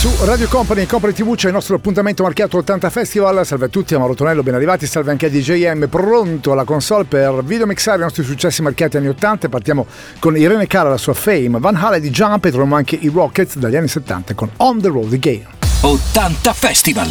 Su Radio Company e Company TV c'è il nostro appuntamento marchiato 80 Festival. Salve a tutti, Amaro Tonello, ben arrivati. Salve anche a DJM, pronto alla console per videomixare i nostri successi marchiati anni 80. Partiamo con Irene Cara, la sua fame, Van Halen di Jump e troviamo anche i Rockets dagli anni 70 con On the Road Again. 80 Festival!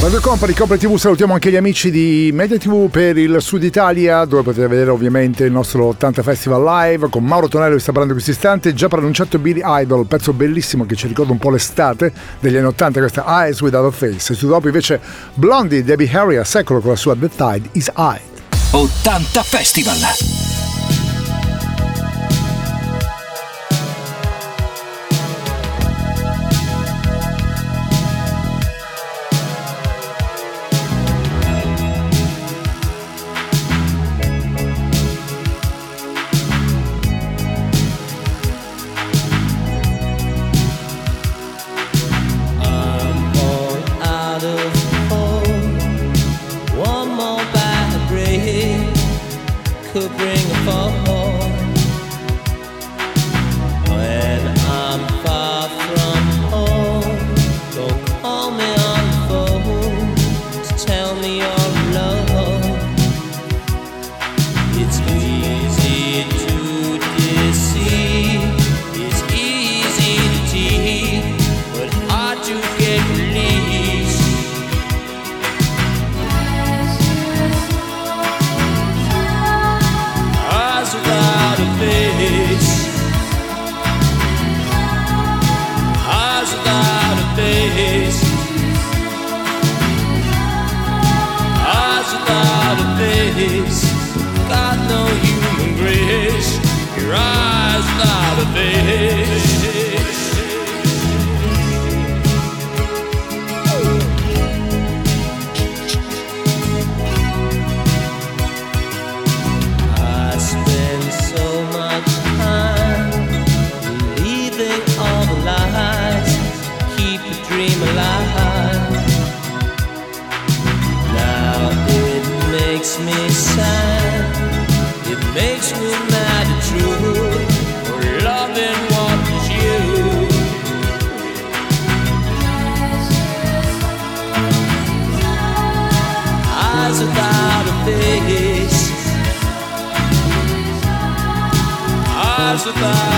Radio Company, Company TV, salutiamo anche gli amici di Media TV per il Sud Italia, dove potete vedere ovviamente il nostro 80 Festival live con Mauro Tonello che sta parlando in questo istante, già pronunciato Billy Idol, pezzo bellissimo che ci ricorda un po' l'estate degli anni 80, questa Eyes Without a Face. E su dopo invece Blondie, Debbie Harry a secolo con la sua The Tide Is High. 80 Festival.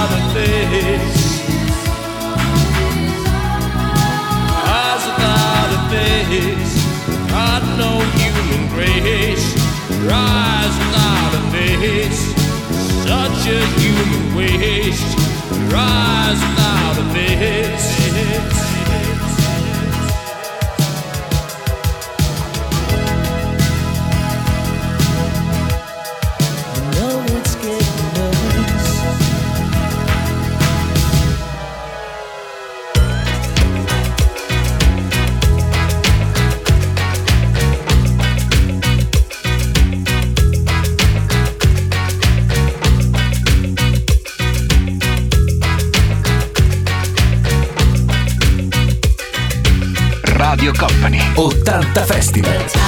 A face. Eyes without a face. No human grace. Eyes without a face. Such a human waste. Eyes without a face. Festival.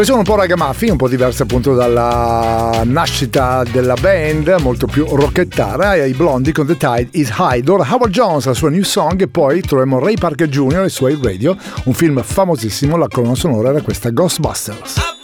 Versione un po' ragamuffin, un po' diversa appunto dalla nascita della band, molto più rockettara, e i blondi con The Tide is High. Ora Howard Jones, la sua new song, e poi troviamo Ray Parker Jr. e i suoi Radio, un film famosissimo, la colonna sonora era questa Ghostbusters.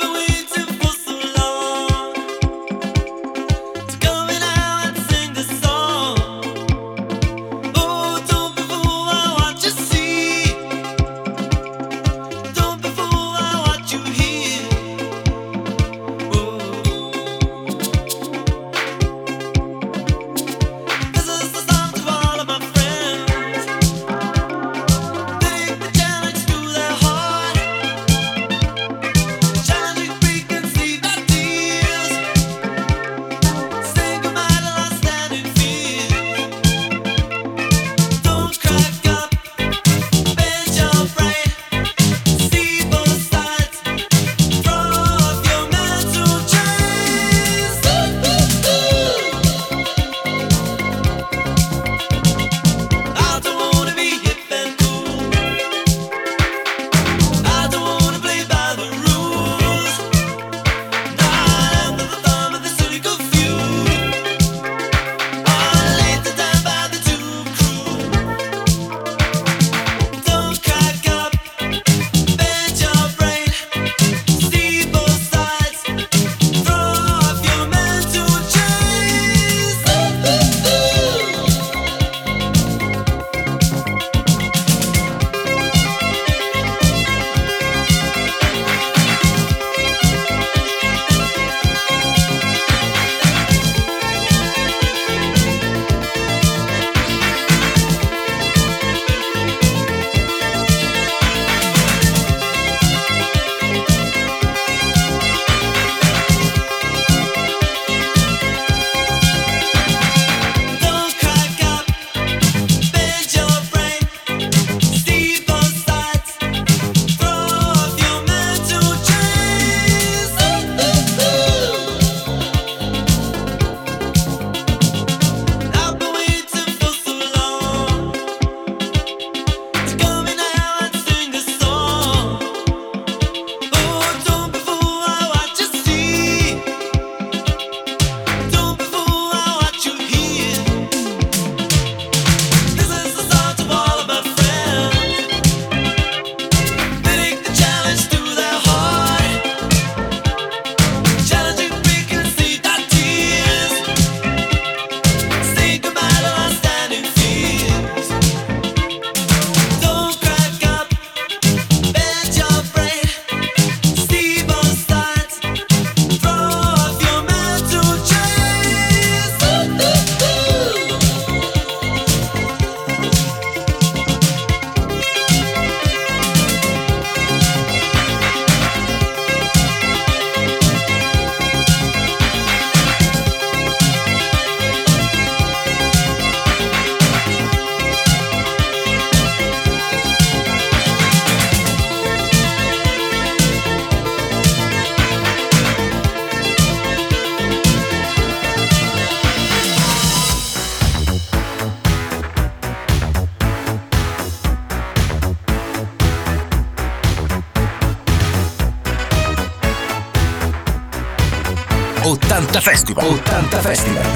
Festival.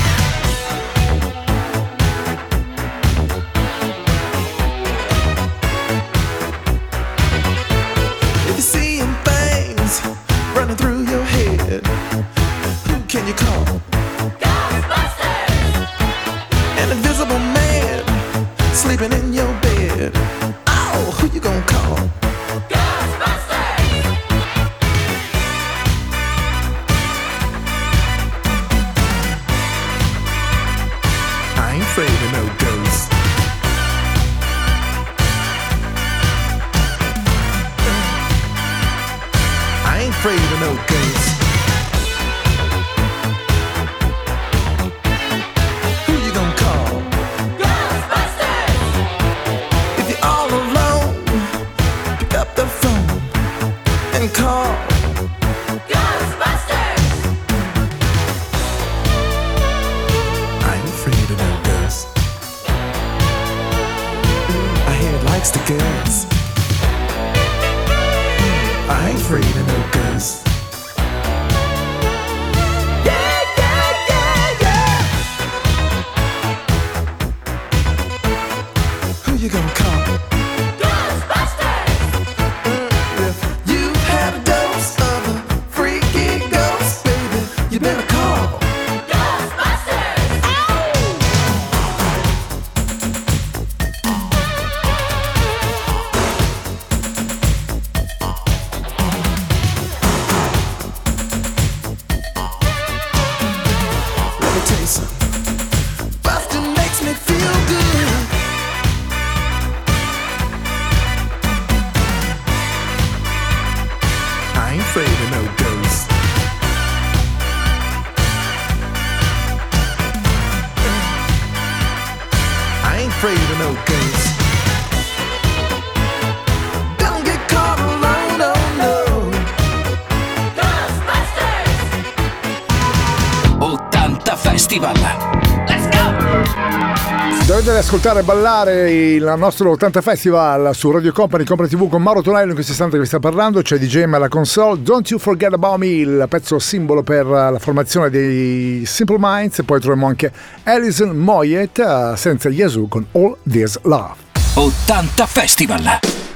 ascoltare e ballare il nostro 80 Festival su Radio Company, Compra TV con Mauro Tonello in questo istante che vi sta parlando, c'è DJ alla console Don't You Forget About Me, il pezzo simbolo per la formazione dei Simple Minds e poi troviamo anche Alison Moyet eh, senza Yazoo con All This Love. 80 Festival!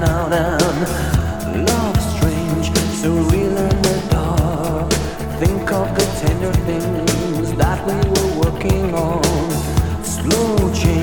out and strange, so we learn the dark. Think of the tender things that we were working on. Slow change.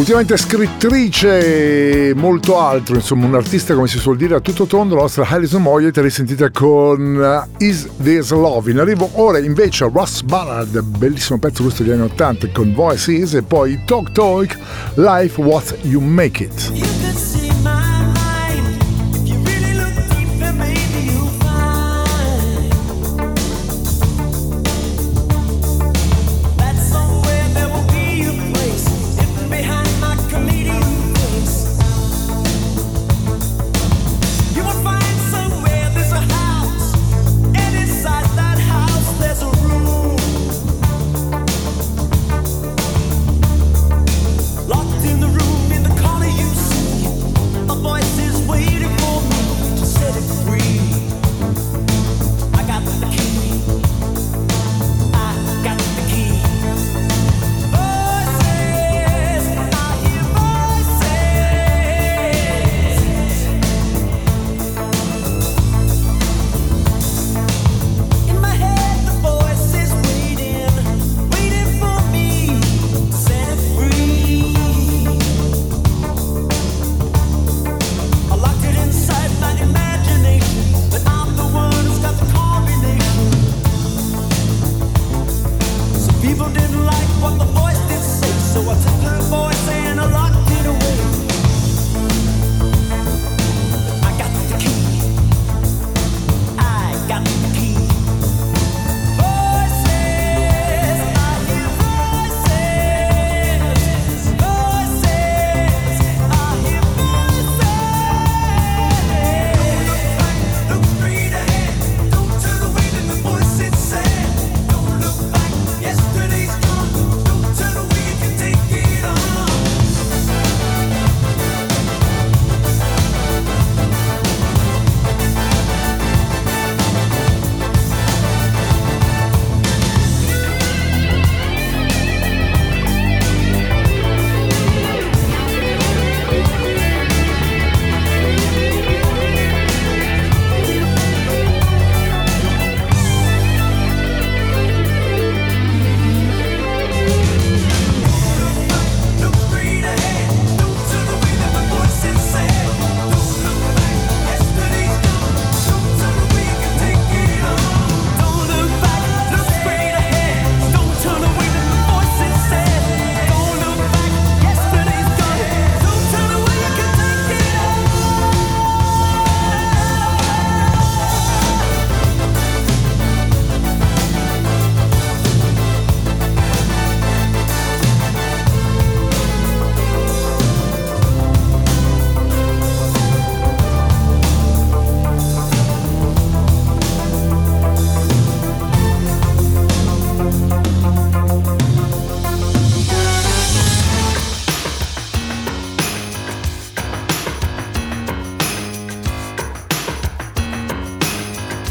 Ultimamente scrittrice e molto altro, insomma un'artista come si suol dire a tutto tondo, la nostra Alison Moyet te l'hai sentita con uh, Is This Love. In arrivo ora invece a Ross Ballard, bellissimo pezzo questo degli anni 80 con Voices e poi Talk Talk, Life What You Make It. You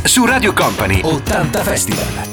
su Radio Company 80 Festival.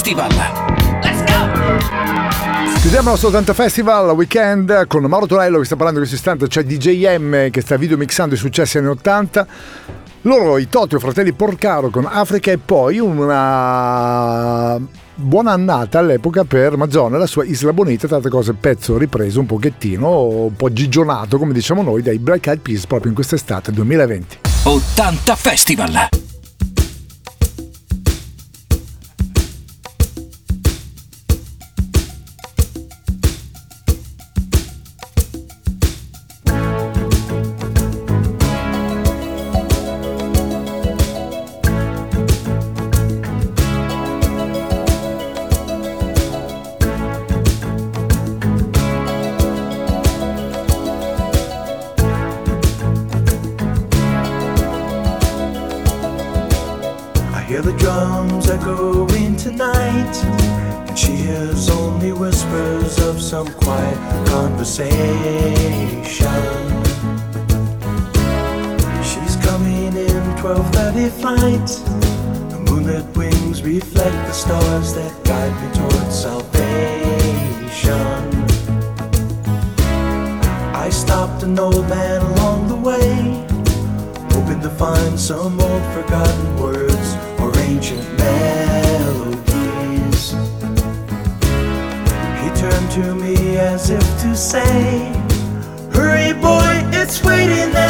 80 Festival. Chiudiamo il nostro 80 Festival Weekend con Mauro Tonello che sta parlando in questo istante, c'è DJM che sta videomixando i successi anni 80. Loro, i Totio, fratelli Porcaro con Africa e poi una buona annata all'epoca per Mazzone, la sua Isla Bonita, tante cose, pezzo ripreso un pochettino, un po' gigionato come diciamo noi dai Black Eyed Peas proprio in quest'estate 2020. 80 Festival. 12:30 flight. The moonlit wings reflect the stars that guide me towards salvation. I stopped an old man along the way, hoping to find some old forgotten words or ancient melodies. He turned to me as if to say, Hurry, boy, it's waiting there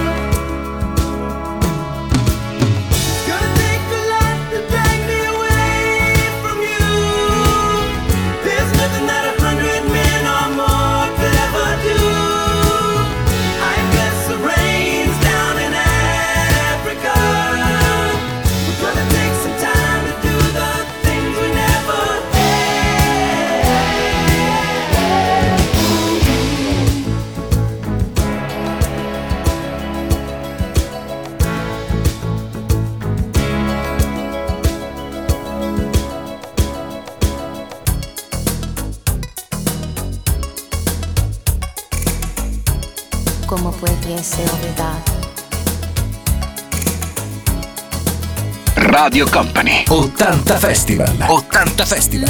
Olvidar? Radio Company. 80 Festival. 80 Festival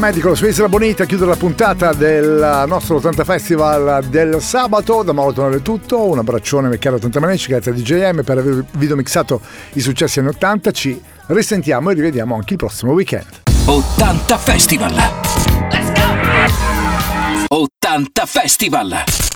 dalla Medical su Isla Bonita chiude la puntata del nostro 80 Festival del sabato. Da Mauro Tonello è tutto. Un abbraccione caro 80 Manici, grazie a DJM per aver video mixato i successi anni 80. Ci risentiamo e rivediamo anche il prossimo weekend. 80 Festival Let's go 80 Festival